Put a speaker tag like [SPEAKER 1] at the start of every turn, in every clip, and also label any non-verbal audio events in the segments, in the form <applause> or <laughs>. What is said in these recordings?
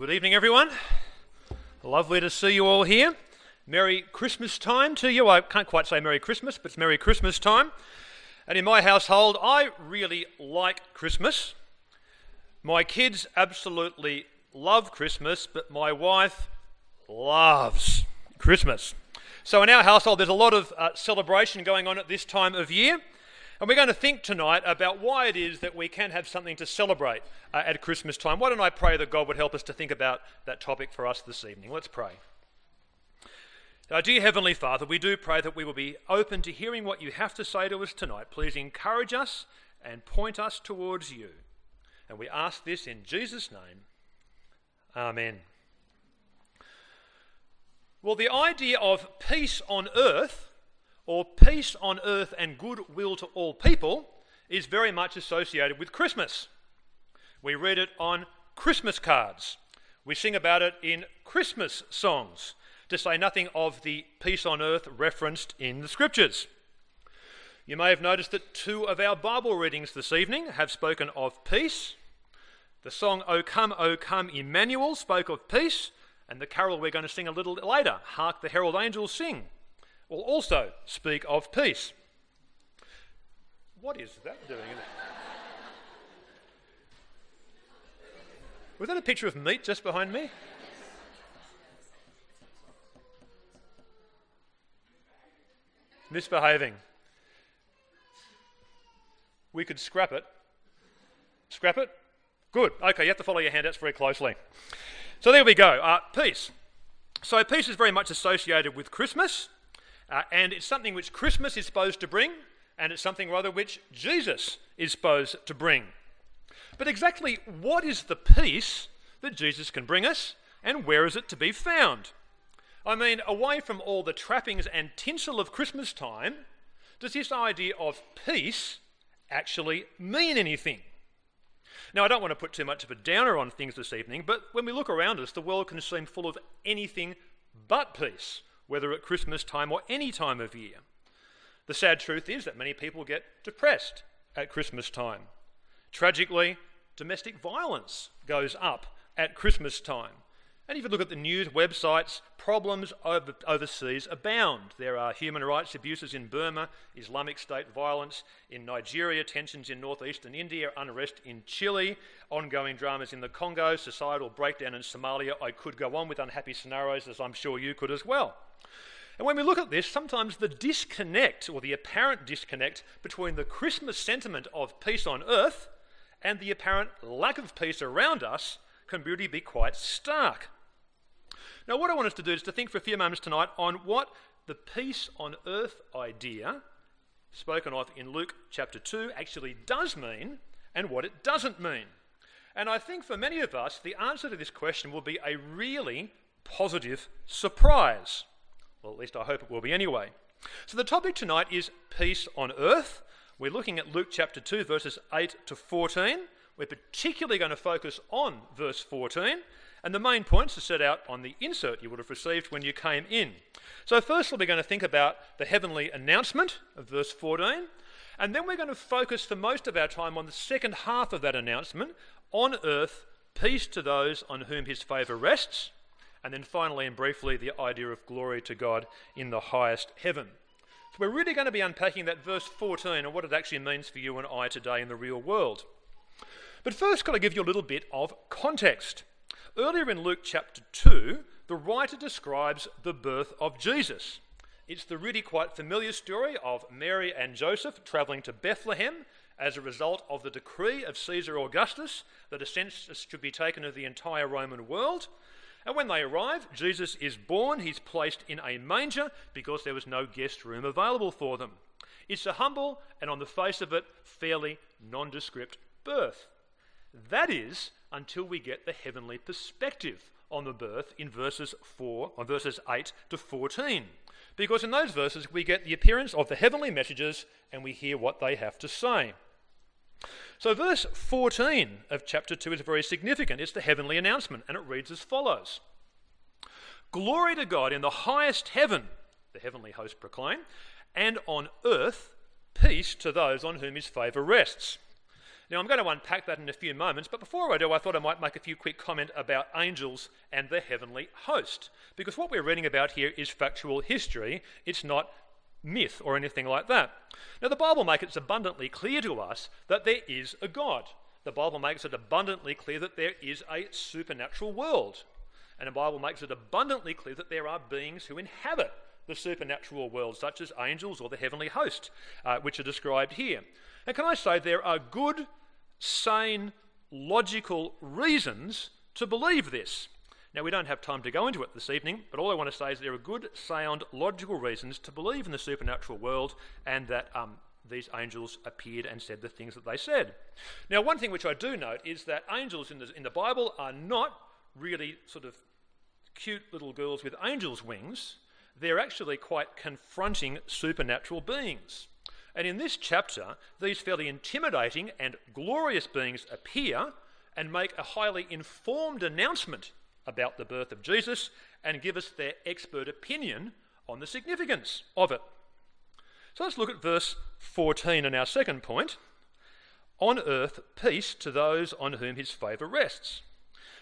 [SPEAKER 1] good evening, everyone. Lovely to see you all here. Merry Christmas time to you. I can't quite say Merry Christmas, but it's Merry Christmas time. And in my household, I really like Christmas. My kids absolutely love Christmas, but my wife loves Christmas. So in our household, there's a lot of uh, celebration going on at this time of year. And we're going to think tonight about why it is that we can have something to celebrate uh, at Christmas time. Why don't I pray that God would help us to think about that topic for us this evening? Let's pray. Our dear Heavenly Father, we do pray that we will be open to hearing what you have to say to us tonight. Please encourage us and point us towards you. And we ask this in Jesus' name. Amen. Well, the idea of peace on earth or peace on earth and goodwill to all people is very much associated with Christmas. We read it on Christmas cards. We sing about it in Christmas songs, to say nothing of the peace on earth referenced in the scriptures. You may have noticed that two of our Bible readings this evening have spoken of peace. The song O Come, O Come, Emmanuel spoke of peace, and the carol we're going to sing a little later, Hark the Herald Angels Sing, will also speak of peace. What is that doing? Was that a picture of meat just behind me? Misbehaving. We could scrap it. Scrap it? Good. Okay, you have to follow your handouts very closely. So there we go. Uh, peace. So peace is very much associated with Christmas. Uh, and it's something which Christmas is supposed to bring, and it's something rather which Jesus is supposed to bring. But exactly what is the peace that Jesus can bring us, and where is it to be found? I mean, away from all the trappings and tinsel of Christmas time, does this idea of peace actually mean anything? Now, I don't want to put too much of a downer on things this evening, but when we look around us, the world can seem full of anything but peace whether at Christmas time or any time of year. The sad truth is that many people get depressed at Christmas time. Tragically, domestic violence goes up at Christmas time. And if you look at the news websites, problems over, overseas abound. There are human rights abuses in Burma, Islamic State violence in Nigeria, tensions in northeastern India, unrest in Chile, ongoing dramas in the Congo, societal breakdown in Somalia. I could go on with unhappy scenarios, as I'm sure you could as well. And when we look at this, sometimes the disconnect or the apparent disconnect between the Christmas sentiment of peace on earth and the apparent lack of peace around us can really be quite stark. Now, what I want us to do is to think for a few moments tonight on what the peace on earth idea, spoken of in Luke chapter 2, actually does mean and what it doesn't mean. And I think for many of us, the answer to this question will be a really positive surprise. Well, at least I hope it will be anyway. So the topic tonight is peace on earth. We're looking at Luke chapter 2, verses 8 to 14. We're particularly going to focus on verse 14, and the main points are set out on the insert you would have received when you came in. So, firstly, we're going to think about the heavenly announcement of verse 14, and then we're going to focus for most of our time on the second half of that announcement on earth, peace to those on whom his favour rests. And then finally and briefly, the idea of glory to God in the highest heaven. So we're really going to be unpacking that verse 14 and what it actually means for you and I today in the real world. But first, got to give you a little bit of context. Earlier in Luke chapter 2, the writer describes the birth of Jesus. It's the really quite familiar story of Mary and Joseph travelling to Bethlehem as a result of the decree of Caesar Augustus that a census uh, should be taken of the entire Roman world. And when they arrive, Jesus is born. He's placed in a manger because there was no guest room available for them. It's a humble and, on the face of it, fairly nondescript birth. That is until we get the heavenly perspective on the birth in verses 4 on verses 8 to 14. Because in those verses we get the appearance of the heavenly messages and we hear what they have to say. So, verse 14 of chapter 2 is very significant. It's the heavenly announcement, and it reads as follows Glory to God in the highest heaven, the heavenly host proclaim, and on earth, peace to those on whom his favour rests. Now, I'm going to unpack that in a few moments, but before I do, I thought I might make a few quick comments about angels and the heavenly host. Because what we're reading about here is factual history, it's not myth or anything like that. Now, the Bible makes it abundantly clear to us that there is a God. The Bible makes it abundantly clear that there is a supernatural world. And the Bible makes it abundantly clear that there are beings who inhabit the supernatural world, such as angels or the heavenly host, uh, which are described here. And can I say there are good sane, logical reasons to believe this. Now, we don't have time to go into it this evening, but all I want to say is there are good, sound, logical reasons to believe in the supernatural world and that um, these angels appeared and said the things that they said. Now, one thing which I do note is that angels in the, in the Bible are not really sort of cute little girls with angels' wings, they're actually quite confronting supernatural beings. And in this chapter, these fairly intimidating and glorious beings appear and make a highly informed announcement about the birth of Jesus and give us their expert opinion on the significance of it. So let's look at verse 14 and our second point. On earth, peace to those on whom his favour rests.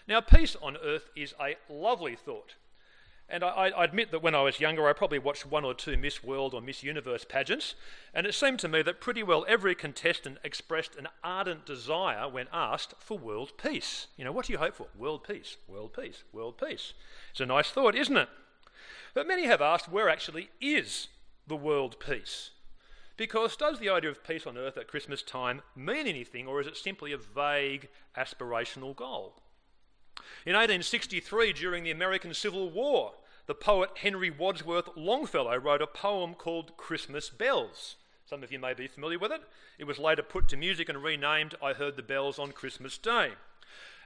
[SPEAKER 1] Now, peace on earth is a lovely thought. And I, I, admit that when I was younger, I probably watched one or two Miss World or Miss Universe pageants, and it seemed to me that pretty well every contestant expressed an ardent desire when asked for world peace. You know, what do you hope for? World peace, world peace, world peace. It's a nice thought, isn't it? But many have asked where actually is the world peace? Because does the idea of peace on earth at Christmas time mean anything, or is it simply a vague aspirational goal? In 1863, during the American Civil War, the poet Henry Wadsworth Longfellow wrote a poem called Christmas Bells. Some of you may be familiar with it. It was later put to music and renamed I Heard the Bells on Christmas Day.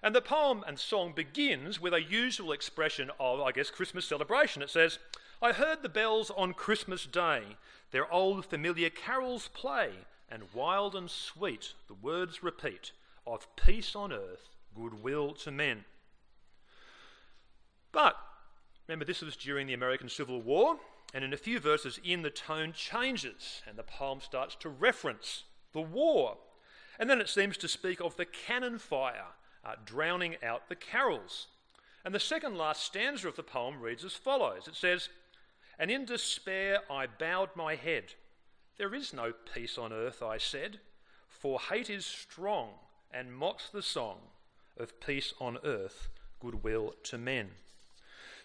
[SPEAKER 1] And the poem and song begins with a usual expression of, I guess, Christmas celebration. It says, I heard the bells on Christmas Day, their old familiar carols play, and wild and sweet the words repeat of peace on earth, goodwill to men. But Remember, this was during the American Civil War, and in a few verses in, the tone changes, and the poem starts to reference the war. And then it seems to speak of the cannon fire uh, drowning out the carols. And the second last stanza of the poem reads as follows It says, And in despair I bowed my head. There is no peace on earth, I said, for hate is strong and mocks the song of peace on earth, goodwill to men.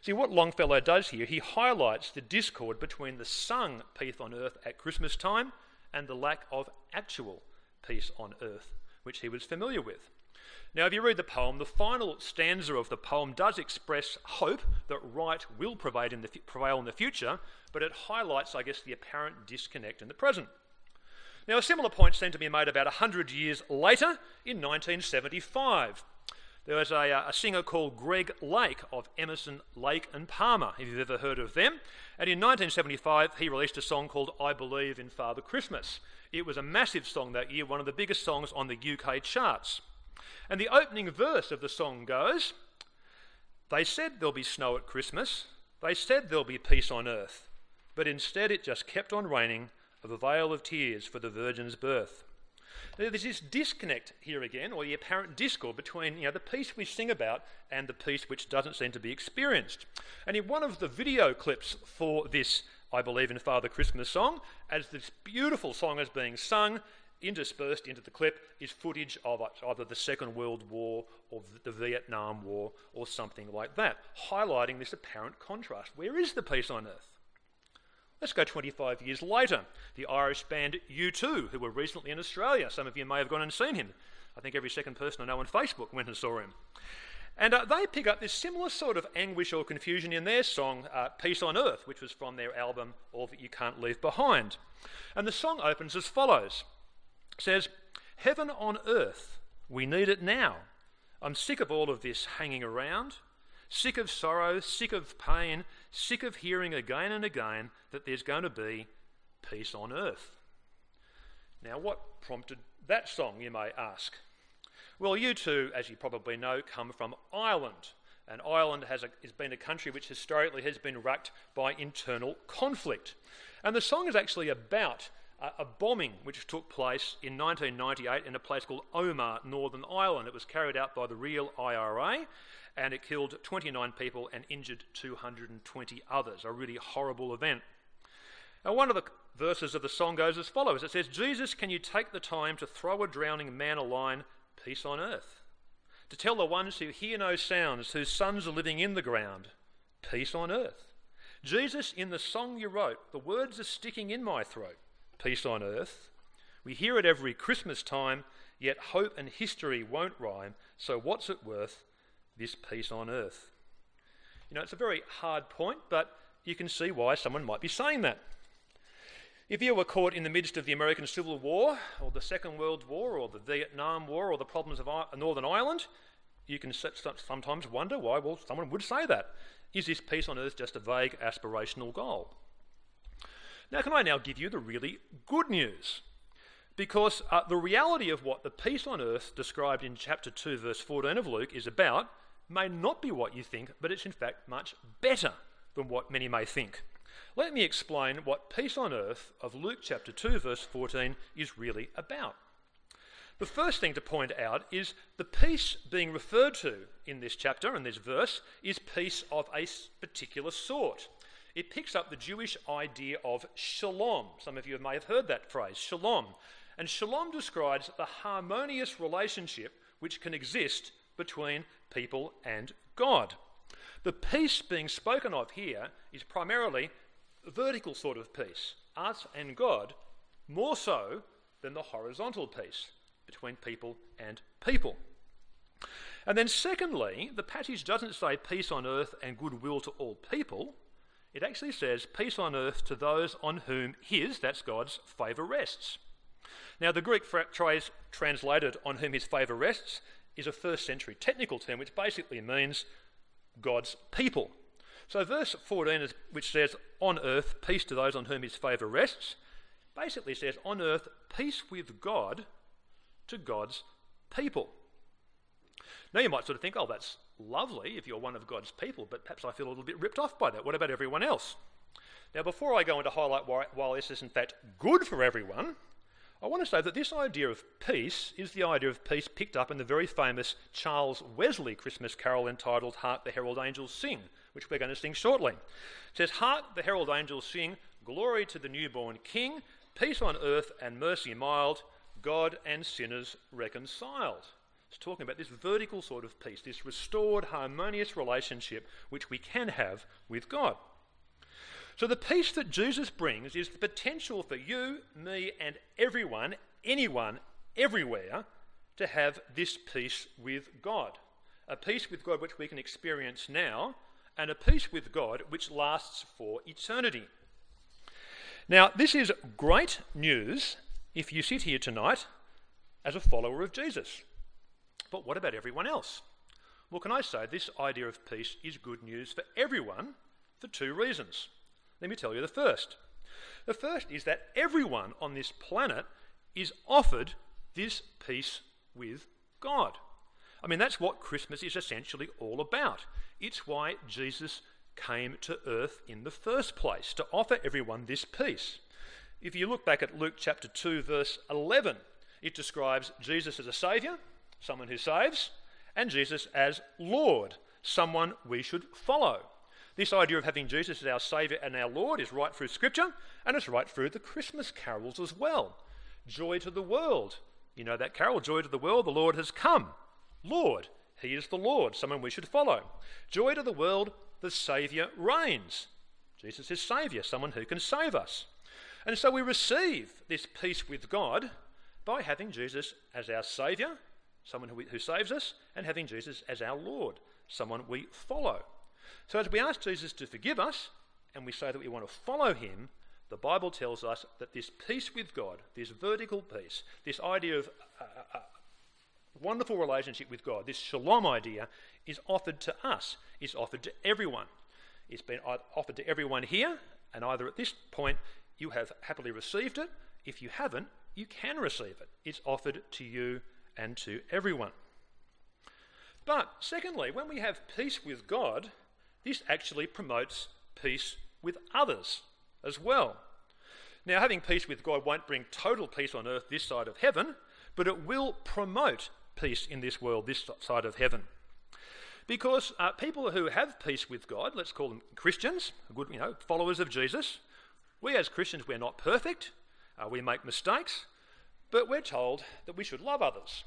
[SPEAKER 1] See, what Longfellow does here, he highlights the discord between the sung peace on earth at Christmas time and the lack of actual peace on earth, which he was familiar with. Now, if you read the poem, the final stanza of the poem does express hope that right will prevail in the, prevail in the future, but it highlights, I guess, the apparent disconnect in the present. Now, a similar point seemed to be made about 100 years later in 1975 there was a, uh, a, singer called Greg Lake of Emerson, Lake and Palmer, if you've ever heard of them. And in 1975, he released a song called I Believe in Father Christmas. It was a massive song that year, one of the biggest songs on the UK charts. And the opening verse of the song goes They said there'll be snow at Christmas, they said there'll be peace on earth, but instead it just kept on raining of a veil of tears for the Virgin's birth. There's this disconnect here again, or the apparent discord between you know, the peace we sing about and the peace which doesn't seem to be experienced. And in one of the video clips for this I Believe in Father Christmas song, as this beautiful song is being sung, interspersed into the clip is footage of either the Second World War or the Vietnam War or something like that, highlighting this apparent contrast. Where is the peace on earth? Let's go 25 years later. The Irish band U2, who were recently in Australia. Some of you may have gone and seen him. I think every second person I know on Facebook went and saw him. And uh, they pick up this similar sort of anguish or confusion in their song, uh, Peace on Earth, which was from their album, All That You Can't Leave Behind. And the song opens as follows it says, Heaven on earth, we need it now. I'm sick of all of this hanging around, sick of sorrow, sick of pain, sick of hearing again and again that there's going to be peace on earth. Now, what prompted that song, you may ask? Well, U2, as you probably know, come from Ireland. And Ireland has, a, has been a country which historically has been racked by internal conflict. And the song is actually about a bombing which took place in 1998 in a place called Omagh, Northern Ireland. It was carried out by the real IRA and it killed 29 people and injured 220 others. A really horrible event. Now, one of the verses of the song goes as follows It says, Jesus, can you take the time to throw a drowning man a line, peace on earth? To tell the ones who hear no sounds, whose sons are living in the ground, peace on earth. Jesus, in the song you wrote, the words are sticking in my throat, peace on earth. We hear it every Christmas time, yet hope and history won't rhyme, so what's it worth, this peace on earth? You know, it's a very hard point, but you can see why someone might be saying that. If you were caught in the midst of the American Civil War, or the Second World War, or the Vietnam War, or the problems of Northern Ireland, you can sometimes wonder why well, someone would say that. Is this peace on earth just a vague aspirational goal? Now, can I now give you the really good news? Because uh, the reality of what the peace on earth described in chapter 2, verse 14 of Luke is about may not be what you think, but it's in fact much better than what many may think. Let me explain what peace on earth of Luke chapter 2, verse 14 is really about. The first thing to point out is the peace being referred to in this chapter and this verse is peace of a particular sort. It picks up the Jewish idea of shalom. Some of you may have heard that phrase, shalom. And shalom describes the harmonious relationship which can exist between people and God. The peace being spoken of here is primarily a vertical sort of peace, us and God, more so than the horizontal peace between people and people. And then, secondly, the passage doesn't say peace on earth and goodwill to all people. It actually says peace on earth to those on whom his, that's God's, favour rests. Now, the Greek phrase translated on whom his favour rests is a first century technical term which basically means God's people. So, verse 14, is, which says, On earth, peace to those on whom his favour rests, basically says, On earth, peace with God to God's people. Now, you might sort of think, oh, that's lovely if you're one of God's people, but perhaps I feel a little bit ripped off by that. What about everyone else? Now, before I go into highlight why, why this is in fact good for everyone, I want to say that this idea of peace is the idea of peace picked up in the very famous Charles Wesley Christmas carol entitled Hark the Herald Angels Sing, which we're going to sing shortly. It says, Hark the Herald Angels sing, glory to the newborn King, peace on earth and mercy mild, God and sinners reconciled. It's talking about this vertical sort of peace, this restored, harmonious relationship which we can have with God. So, the peace that Jesus brings is the potential for you, me, and everyone, anyone, everywhere, to have this peace with God. A peace with God which we can experience now, and a peace with God which lasts for eternity. Now, this is great news if you sit here tonight as a follower of Jesus. But what about everyone else? Well, can I say this idea of peace is good news for everyone for two reasons. Let me tell you the first. The first is that everyone on this planet is offered this peace with God. I mean, that's what Christmas is essentially all about. It's why Jesus came to earth in the first place, to offer everyone this peace. If you look back at Luke chapter 2, verse 11, it describes Jesus as a Saviour, someone who saves, and Jesus as Lord, someone we should follow. This idea of having Jesus as our Saviour and our Lord is right through Scripture, and it's right through the Christmas carols as well. Joy to the world. You know that carol, Joy to the world, the Lord has come. Lord, He is the Lord, someone we should follow. Joy to the world, the Saviour reigns. Jesus is Saviour, someone who can save us. And so we receive this peace with God by having Jesus as our Saviour, someone who, who saves us, and having Jesus as our Lord, someone we follow. So as we ask Jesus to forgive us, and we say that we want to follow him, the Bible tells us that this peace with God, this vertical peace, this idea of a, a, wonderful relationship with God, this shalom idea, is offered to us, is offered to everyone. It's been offered to everyone here, and either at this point you have happily received it. If you haven't, you can receive it. It's offered to you and to everyone. But secondly, when we have peace with God, this actually promotes peace with others as well. Now, having peace with God won't bring total peace on earth this side of heaven, but it will promote peace in this world this side of heaven. Because uh, people who have peace with God, let's call them Christians, good, you know, followers of Jesus, we as Christians, we're not perfect, uh, we make mistakes, but we're told that we should love others.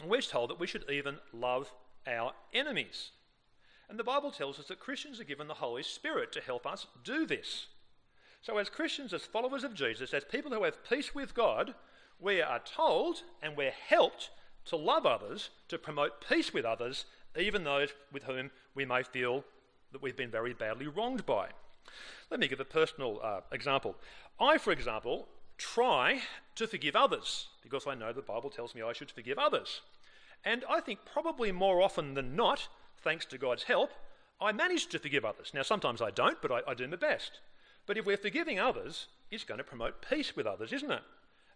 [SPEAKER 1] And we're told that we should even love our enemies. And the Bible tells us that Christians are given the Holy Spirit to help us do this. So, as Christians, as followers of Jesus, as people who have peace with God, we are told and we're helped to love others, to promote peace with others, even those with whom we may feel that we've been very badly wronged by. Let me give a personal uh, example. I, for example, try to forgive others because I know the Bible tells me I should forgive others. And I think probably more often than not, thanks to God's help, I manage to forgive others. Now, sometimes I don't, but I, I do my best. But if we're forgiving others, it's going to promote peace with others, isn't it?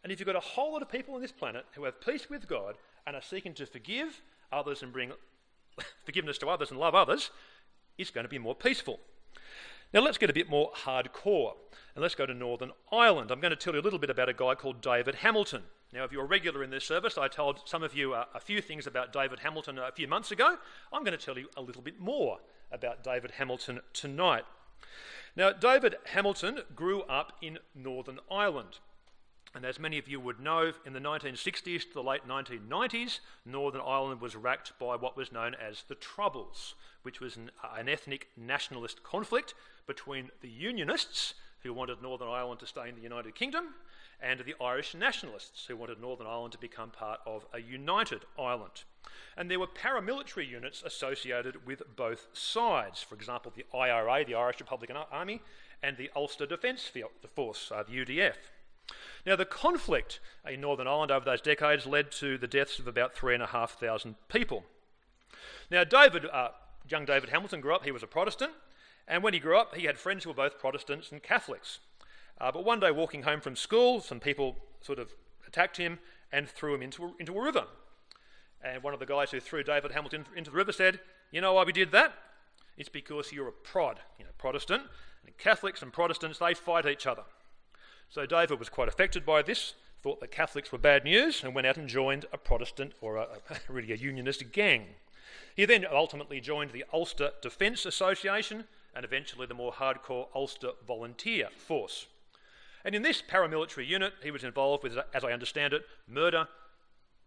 [SPEAKER 1] And if you've got a whole lot of people on this planet who have peace with God and are seeking to forgive others and bring <laughs> forgiveness to others and love others, it's going to be more peaceful. Now let's get a bit more hardcore and let's go to Northern Ireland. I'm going to tell you a little bit about a guy called David Hamilton. Now, if you're a regular in this service, I told some of you uh, a few things about David Hamilton a few months ago. I'm going to tell you a little bit more about David Hamilton tonight. Now, David Hamilton grew up in Northern Ireland. And as many of you would know, in the 1960s to the late 1990s, Northern Ireland was racked by what was known as the Troubles, which was an, an, ethnic nationalist conflict between the Unionists, who wanted Northern Ireland to stay in the United Kingdom, and the Irish nationalists, who wanted Northern Ireland to become part of a united Ireland. And there were paramilitary units associated with both sides. For example, the IRA, the Irish Republican Army, and the Ulster Defence Force, uh, the UDF. Now, the conflict in Northern Ireland over those decades led to the deaths of about 3,500 people. Now, David, uh, young David Hamilton grew up, he was a Protestant, and when he grew up, he had friends who were both Protestants and Catholics. Uh, but one day, walking home from school, some people sort of attacked him and threw him into a, into a river. And one of the guys who threw David Hamilton into the river said, You know why we did that? It's because you're a prod, you know, Protestant. And Catholics and Protestants, they fight each other. So David was quite affected by this, thought that Catholics were bad news, and went out and joined a Protestant or a, a, <laughs> really a unionist gang. He then ultimately joined the Ulster Defence Association and eventually the more hardcore Ulster Volunteer Force. And in this paramilitary unit, he was involved with, as I understand it, murder,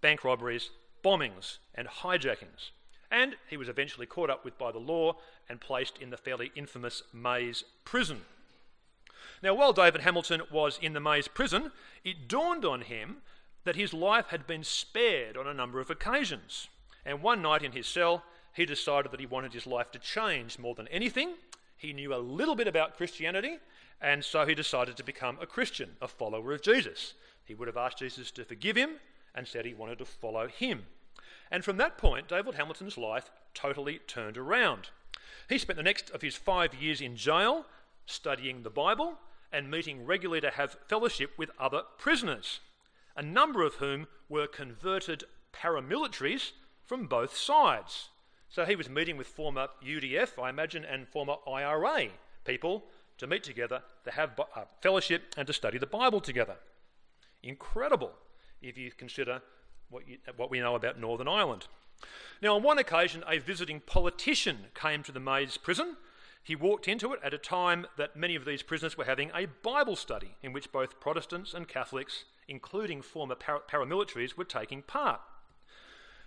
[SPEAKER 1] bank robberies, bombings, and hijackings. And he was eventually caught up with by the law and placed in the fairly infamous Maze prison. Now, while David Hamilton was in the Maze prison, it dawned on him that his life had been spared on a number of occasions. And one night in his cell, he decided that he wanted his life to change more than anything. He knew a little bit about Christianity, and so he decided to become a Christian, a follower of Jesus. He would have asked Jesus to forgive him and said he wanted to follow him. And from that point, David Hamilton's life totally turned around. He spent the next of his five years in jail studying the Bible and meeting regularly to have fellowship with other prisoners, a number of whom were converted paramilitaries from both sides. So he was meeting with former UDF, I imagine, and former IRA people to meet together, to have uh, fellowship, and to study the Bible together. Incredible if you consider what, you, what we know about Northern Ireland. Now, on one occasion, a visiting politician came to the Maze prison he walked into it at a time that many of these prisoners were having a Bible study in which both Protestants and Catholics, including former paramilitaries, were taking part.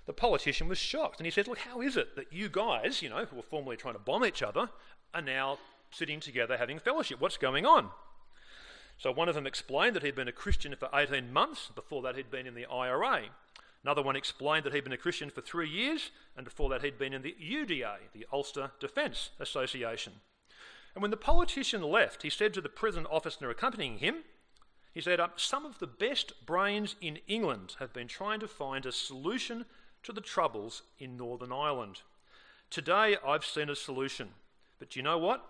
[SPEAKER 1] The politician was shocked and he said, Look, how is it that you guys, you know, who were formerly trying to bomb each other, are now sitting together having fellowship? What's going on? So one of them explained that he'd been a Christian for 18 months. Before that, he'd been in the IRA. Another one explained that he'd been a Christian for three years, and before that, he'd been in the UDA, the Ulster Defence Association. And when the politician left, he said to the prison officer accompanying him, he said, um, Some of the best brains in England have been trying to find a solution to the troubles in Northern Ireland. Today, I've seen a solution. But do you know what?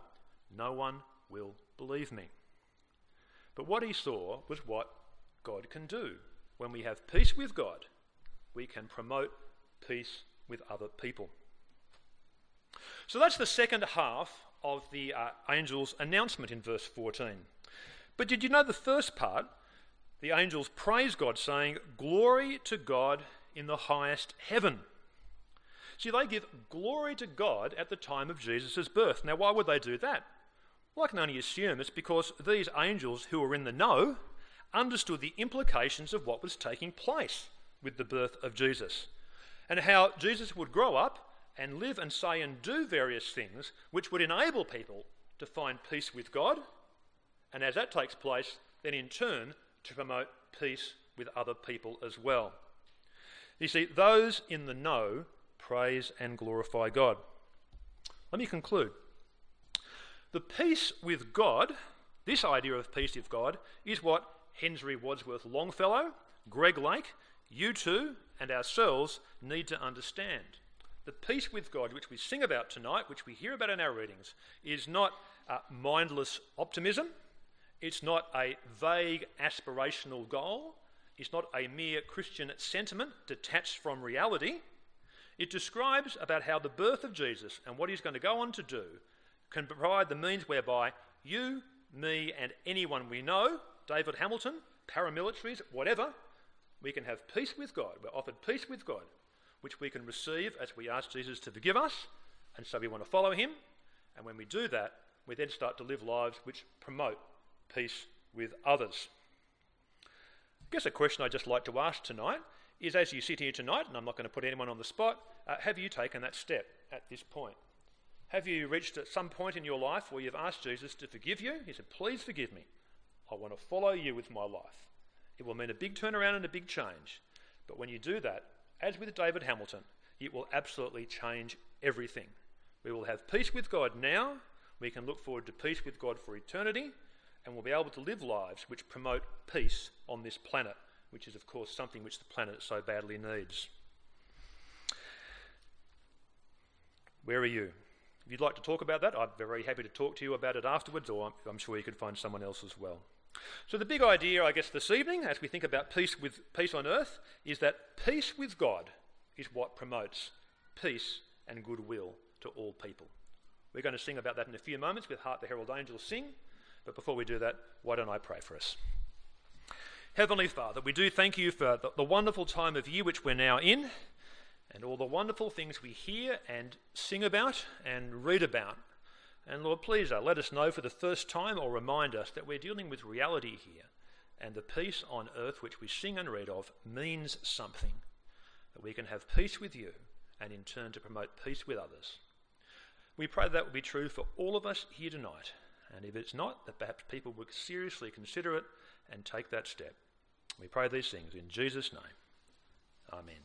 [SPEAKER 1] No one will believe me. But what he saw was what God can do when we have peace with God we can promote peace with other people. So that's the second half of the uh, angel's announcement in verse 14. But did you know the first part? The angels praise God, saying, Glory to God in the highest heaven. See, they give glory to God at the time of Jesus' birth. Now, why would they do that? Well, I can only assume it's because these angels who were in the know understood the implications of what was taking place with the birth of Jesus and how Jesus would grow up and live and say and do various things which would enable people to find peace with God, and as that takes place, then in turn to promote peace with other people as well. You see, those in the know praise and glorify God. Let me conclude. The peace with God, this idea of peace with God, is what Henry Wadsworth Longfellow, Greg Lake, U2, and ourselves need to understand. The peace with God, which we sing about tonight, which we hear about in our readings, is not mindless optimism. It's not a vague aspirational goal. It's not a mere Christian sentiment detached from reality. It describes about how the birth of Jesus and what he's going to go on to do can provide the means whereby you, me, and anyone we know, David Hamilton, paramilitaries, whatever, we can have peace with God. We're offered peace with God, which we can receive as we ask Jesus to forgive us, and so we want to follow him. And when we do that, we then start to live lives which promote peace with others. I guess a question I'd just like to ask tonight is as you sit here tonight, and I'm not going to put anyone on the spot, uh, have you taken that step at this point? Have you reached at some point in your life where you've asked Jesus to forgive you? He said, Please forgive me. I want to follow you with my life. It will mean a big turnaround and a big change. But when you do that, as with David Hamilton, it will absolutely change everything. We will have peace with God now, we can look forward to peace with God for eternity, and we'll be able to live lives which promote peace on this planet, which is, of course, something which the planet so badly needs. Where are you? If you'd like to talk about that, I'd be very happy to talk to you about it afterwards, or I'm sure you could find someone else as well. So, the big idea, I guess, this evening, as we think about peace, with, peace on earth, is that peace with God is what promotes peace and goodwill to all people. We're going to sing about that in a few moments with Hark the Herald Angels Sing. But before we do that, why don't I pray for us? Heavenly Father, we do thank you for the, the wonderful time of year which we're now in and all the wonderful things we hear and sing about and read about. And Lord, please uh, let us know for the first time or remind us that we're dealing with reality here and the peace on earth which we sing and read of means something. That we can have peace with you and in turn to promote peace with others. We pray that will be true for all of us here tonight. And if it's not, that perhaps people would seriously consider it and take that step. We pray these things in Jesus' name. Amen.